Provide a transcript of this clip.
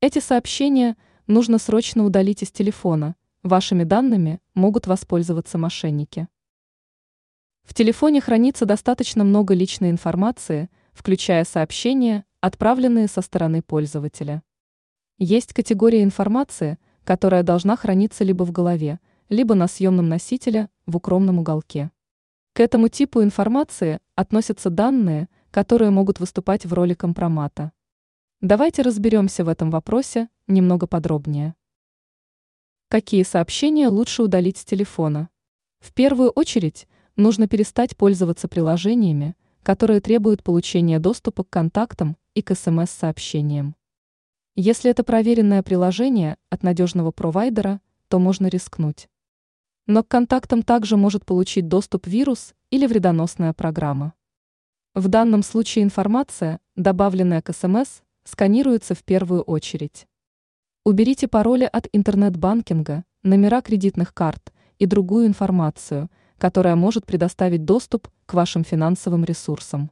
Эти сообщения нужно срочно удалить из телефона, вашими данными могут воспользоваться мошенники. В телефоне хранится достаточно много личной информации, включая сообщения, отправленные со стороны пользователя. Есть категория информации, которая должна храниться либо в голове, либо на съемном носителе в укромном уголке. К этому типу информации относятся данные, которые могут выступать в роли компромата. Давайте разберемся в этом вопросе немного подробнее. Какие сообщения лучше удалить с телефона? В первую очередь нужно перестать пользоваться приложениями, которые требуют получения доступа к контактам и к СМС-сообщениям. Если это проверенное приложение от надежного провайдера, то можно рискнуть. Но к контактам также может получить доступ вирус или вредоносная программа. В данном случае информация, добавленная к СМС, сканируется в первую очередь. Уберите пароли от интернет-банкинга, номера кредитных карт и другую информацию, которая может предоставить доступ к вашим финансовым ресурсам.